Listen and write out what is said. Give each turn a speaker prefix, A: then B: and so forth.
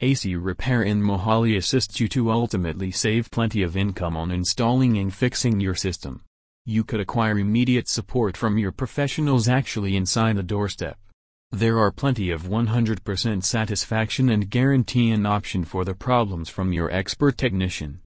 A: AC Repair in Mohali assists you to ultimately save plenty of income on installing and fixing your system. You could acquire immediate support from your professionals actually inside the doorstep. There are plenty of 100% satisfaction and guarantee an option for the problems from your expert technician.